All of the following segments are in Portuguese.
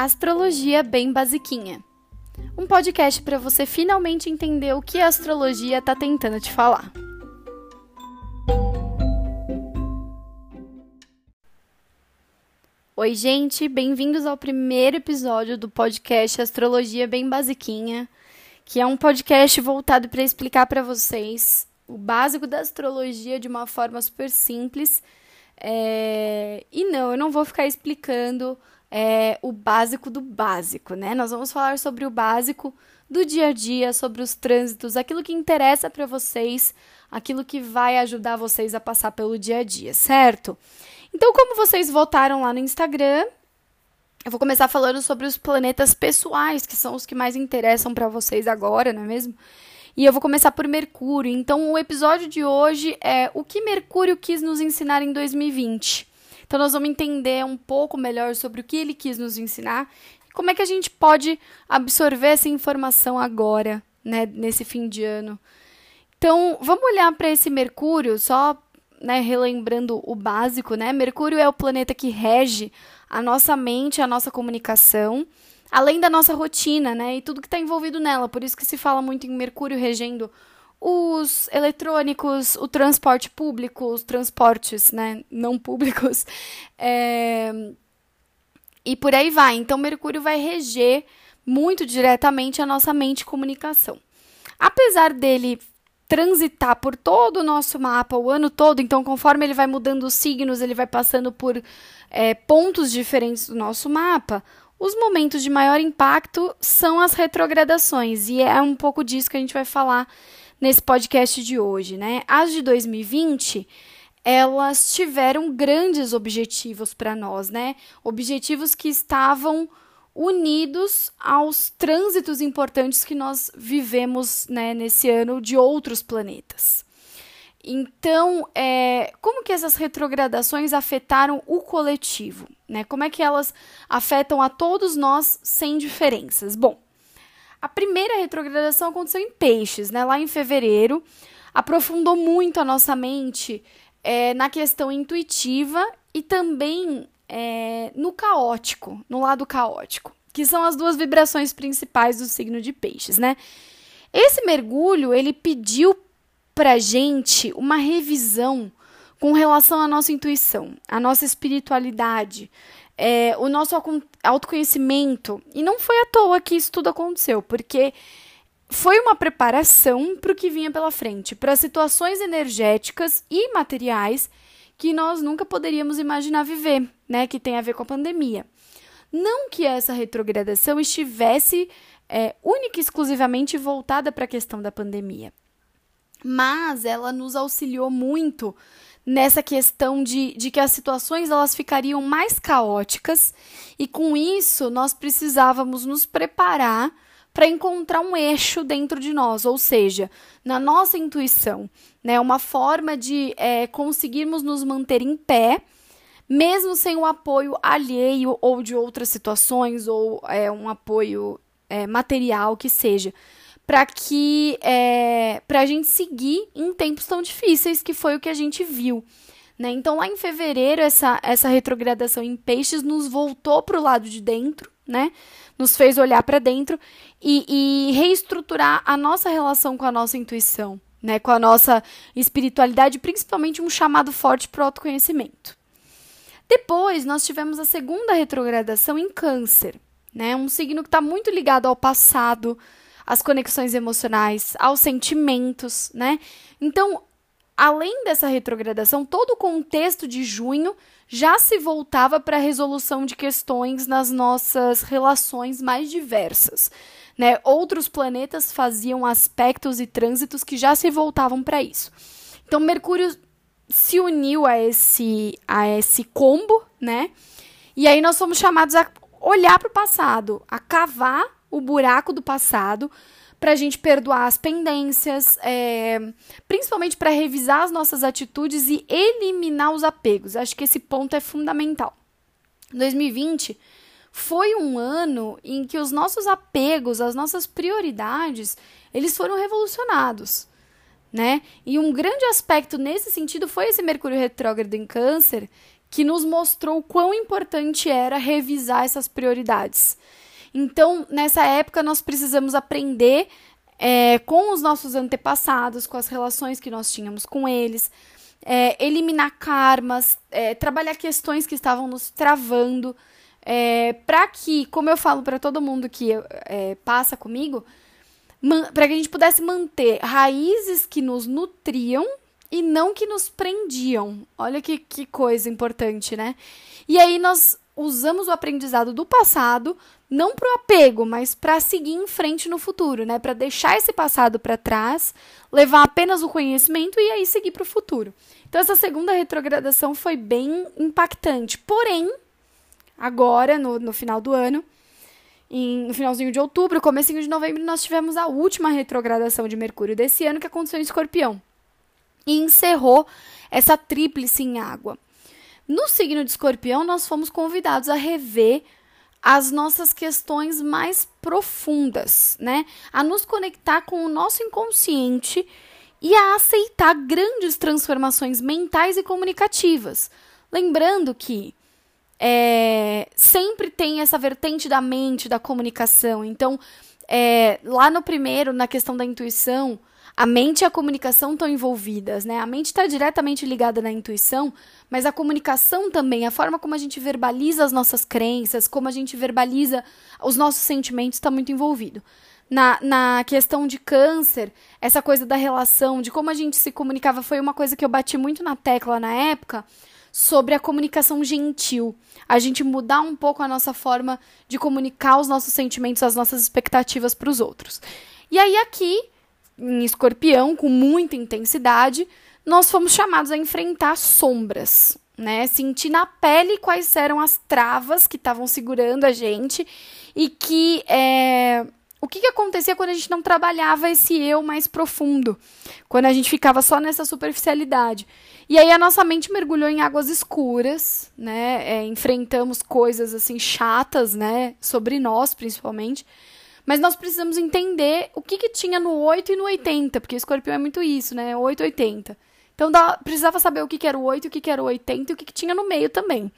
Astrologia Bem Basiquinha. Um podcast para você finalmente entender o que a astrologia está tentando te falar. Oi, gente, bem-vindos ao primeiro episódio do podcast Astrologia Bem Basiquinha, que é um podcast voltado para explicar para vocês o básico da astrologia de uma forma super simples. É... E não, eu não vou ficar explicando é, o básico do básico, né? Nós vamos falar sobre o básico do dia a dia, sobre os trânsitos, aquilo que interessa para vocês, aquilo que vai ajudar vocês a passar pelo dia a dia, certo? Então, como vocês votaram lá no Instagram, eu vou começar falando sobre os planetas pessoais, que são os que mais interessam para vocês agora, não é mesmo? E eu vou começar por Mercúrio. Então, o episódio de hoje é o que Mercúrio quis nos ensinar em 2020. Então, nós vamos entender um pouco melhor sobre o que ele quis nos ensinar e como é que a gente pode absorver essa informação agora, né, nesse fim de ano. Então, vamos olhar para esse Mercúrio, só né, relembrando o básico, né? Mercúrio é o planeta que rege a nossa mente, a nossa comunicação, além da nossa rotina, né? E tudo que está envolvido nela. Por isso que se fala muito em Mercúrio regendo os eletrônicos, o transporte público, os transportes né, não públicos, é... e por aí vai. Então, Mercúrio vai reger muito diretamente a nossa mente comunicação. Apesar dele transitar por todo o nosso mapa o ano todo, então, conforme ele vai mudando os signos, ele vai passando por é, pontos diferentes do nosso mapa. Os momentos de maior impacto são as retrogradações, e é um pouco disso que a gente vai falar nesse podcast de hoje, né? As de 2020, elas tiveram grandes objetivos para nós, né? Objetivos que estavam unidos aos trânsitos importantes que nós vivemos né, nesse ano de outros planetas. Então, é, como que essas retrogradações afetaram o coletivo? Né? Como é que elas afetam a todos nós sem diferenças? Bom, a primeira retrogradação aconteceu em Peixes, né? Lá em fevereiro, aprofundou muito a nossa mente é, na questão intuitiva e também é, no caótico, no lado caótico, que são as duas vibrações principais do signo de Peixes, né? Esse mergulho ele pediu para gente uma revisão com relação à nossa intuição, à nossa espiritualidade, é, o nosso autoconhecimento. E não foi à toa que isso tudo aconteceu, porque foi uma preparação para o que vinha pela frente, para situações energéticas e materiais que nós nunca poderíamos imaginar viver, né? Que tem a ver com a pandemia. Não que essa retrogradação estivesse é, única e exclusivamente voltada para a questão da pandemia, mas ela nos auxiliou muito nessa questão de, de que as situações elas ficariam mais caóticas e com isso nós precisávamos nos preparar para encontrar um eixo dentro de nós, ou seja, na nossa intuição, né, uma forma de é, conseguirmos nos manter em pé, mesmo sem o apoio alheio ou de outras situações ou é, um apoio é, material que seja para que é, para a gente seguir em tempos tão difíceis que foi o que a gente viu. Né? Então, lá em fevereiro, essa, essa retrogradação em peixes nos voltou para o lado de dentro, né? nos fez olhar para dentro e, e reestruturar a nossa relação com a nossa intuição, né? com a nossa espiritualidade, principalmente um chamado forte para o autoconhecimento. Depois, nós tivemos a segunda retrogradação em Câncer, né? um signo que está muito ligado ao passado, às conexões emocionais, aos sentimentos, né? Então, além dessa retrogradação, todo o contexto de junho já se voltava para a resolução de questões nas nossas relações mais diversas. Né? Outros planetas faziam aspectos e trânsitos que já se voltavam para isso. Então, Mercúrio se uniu a esse, a esse combo, né? E aí nós fomos chamados a olhar para o passado, a cavar o buraco do passado para a gente perdoar as pendências, é, principalmente para revisar as nossas atitudes e eliminar os apegos. Acho que esse ponto é fundamental. 2020 foi um ano em que os nossos apegos, as nossas prioridades, eles foram revolucionados. Né? E um grande aspecto nesse sentido foi esse Mercúrio retrógrado em Câncer, que nos mostrou quão importante era revisar essas prioridades. Então, nessa época, nós precisamos aprender é, com os nossos antepassados, com as relações que nós tínhamos com eles, é, eliminar karmas, é, trabalhar questões que estavam nos travando, é, para que, como eu falo para todo mundo que é, passa comigo, para que a gente pudesse manter raízes que nos nutriam e não que nos prendiam. Olha que, que coisa importante, né? E aí nós usamos o aprendizado do passado não para o apego, mas para seguir em frente no futuro, né? Para deixar esse passado para trás, levar apenas o conhecimento e aí seguir para o futuro. Então essa segunda retrogradação foi bem impactante. Porém, agora no, no final do ano, em, no finalzinho de outubro, comecinho de novembro, nós tivemos a última retrogradação de Mercúrio desse ano que aconteceu em Escorpião e encerrou essa tríplice em água. No signo de Escorpião, nós fomos convidados a rever as nossas questões mais profundas, né? A nos conectar com o nosso inconsciente e a aceitar grandes transformações mentais e comunicativas. Lembrando que é, sempre tem essa vertente da mente, da comunicação. Então, é, lá no primeiro, na questão da intuição, a mente e a comunicação estão envolvidas, né? A mente está diretamente ligada na intuição, mas a comunicação também, a forma como a gente verbaliza as nossas crenças, como a gente verbaliza os nossos sentimentos, está muito envolvido. Na, na questão de câncer, essa coisa da relação, de como a gente se comunicava, foi uma coisa que eu bati muito na tecla na época, sobre a comunicação gentil. A gente mudar um pouco a nossa forma de comunicar os nossos sentimentos, as nossas expectativas para os outros. E aí, aqui em escorpião, com muita intensidade, nós fomos chamados a enfrentar sombras, né? Sentir na pele quais eram as travas que estavam segurando a gente e que é, o que, que acontecia quando a gente não trabalhava esse eu mais profundo, quando a gente ficava só nessa superficialidade. E aí a nossa mente mergulhou em águas escuras, né? É, enfrentamos coisas assim chatas, né? Sobre nós, principalmente. Mas nós precisamos entender o que, que tinha no 8 e no 80, porque escorpião é muito isso, né? 8 e 80. Então dá, precisava saber o que, que era o 8, o que, que era o 80 e o que, que tinha no meio também.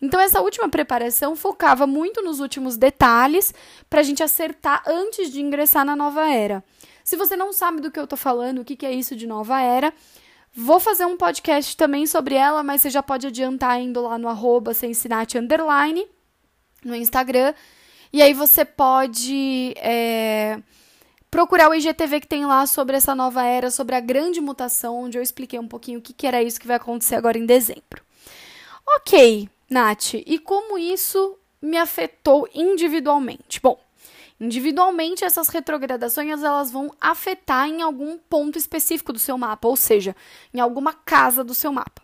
Então, essa última preparação focava muito nos últimos detalhes para a gente acertar antes de ingressar na nova era. Se você não sabe do que eu estou falando, o que, que é isso de nova era, vou fazer um podcast também sobre ela, mas você já pode adiantar indo lá no arroba underline no Instagram e aí você pode é, procurar o IGTV que tem lá sobre essa nova era, sobre a grande mutação, onde eu expliquei um pouquinho o que, que era isso que vai acontecer agora em dezembro. Ok, Nath, e como isso me afetou individualmente? Bom, individualmente essas retrogradações elas vão afetar em algum ponto específico do seu mapa, ou seja, em alguma casa do seu mapa.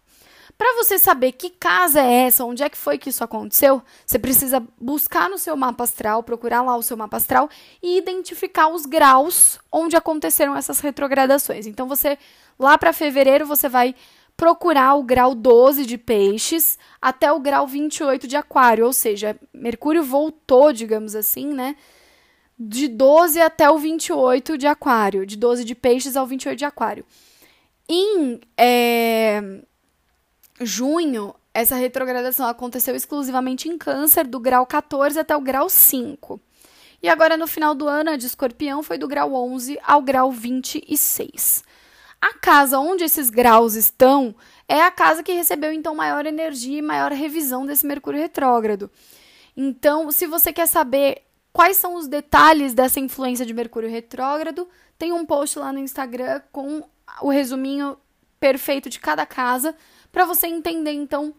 Para você saber que casa é essa, onde é que foi que isso aconteceu, você precisa buscar no seu mapa astral, procurar lá o seu mapa astral e identificar os graus onde aconteceram essas retrogradações. Então você lá para fevereiro você vai procurar o grau 12 de peixes até o grau 28 de aquário, ou seja, Mercúrio voltou, digamos assim, né? De 12 até o 28 de aquário, de 12 de peixes ao 28 de aquário. Em é, junho, essa retrogradação aconteceu exclusivamente em Câncer, do grau 14 até o grau 5. E agora, no final do ano, a de Escorpião foi do grau 11 ao grau 26. A casa onde esses graus estão é a casa que recebeu, então, maior energia e maior revisão desse Mercúrio retrógrado. Então, se você quer saber quais são os detalhes dessa influência de Mercúrio retrógrado, tem um post lá no Instagram com o resuminho perfeito de cada casa para você entender, então,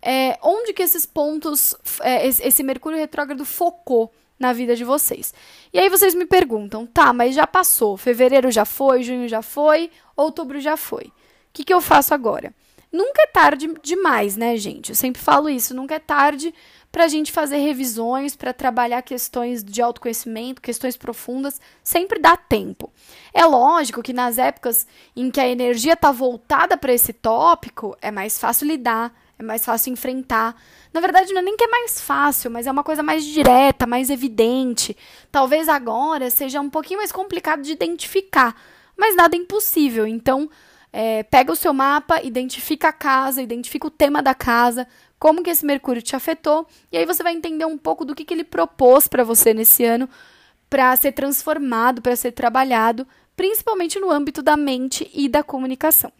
é, onde que esses pontos, é, esse Mercúrio retrógrado focou na vida de vocês. E aí vocês me perguntam, tá, mas já passou, fevereiro já foi, junho já foi, outubro já foi. O que, que eu faço agora? Nunca é tarde demais, né, gente? Eu sempre falo isso, nunca é tarde para a gente fazer revisões, para trabalhar questões de autoconhecimento, questões profundas, sempre dá tempo. É lógico que nas épocas em que a energia está voltada para esse tópico, é mais fácil lidar, é mais fácil enfrentar. Na verdade, não é nem que é mais fácil, mas é uma coisa mais direta, mais evidente. Talvez agora seja um pouquinho mais complicado de identificar, mas nada é impossível. Então, é, pega o seu mapa, identifica a casa, identifica o tema da casa, como que esse Mercúrio te afetou, e aí você vai entender um pouco do que, que ele propôs para você nesse ano, para ser transformado, para ser trabalhado, principalmente no âmbito da mente e da comunicação.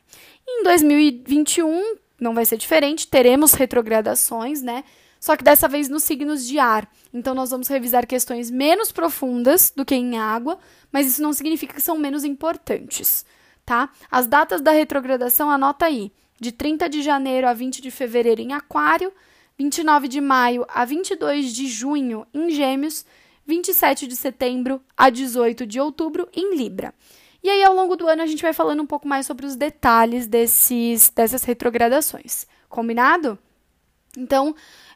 Em 2021 não vai ser diferente, teremos retrogradações, né? Só que dessa vez nos signos de ar. Então nós vamos revisar questões menos profundas do que em água, mas isso não significa que são menos importantes, tá? As datas da retrogradação anota aí de 30 de janeiro a 20 de fevereiro em Aquário, 29 de maio a 22 de junho em Gêmeos, 27 de setembro a 18 de outubro em Libra. E aí, ao longo do ano, a gente vai falando um pouco mais sobre os detalhes desses, dessas retrogradações. Combinado? Então,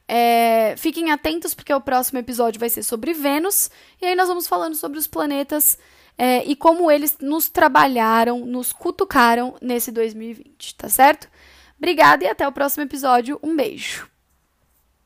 é, fiquem atentos, porque o próximo episódio vai ser sobre Vênus. E aí, nós vamos falando sobre os planetas é, e como eles nos trabalharam, nos cutucaram nesse 2020, tá certo? Obrigada e até o próximo episódio. Um beijo.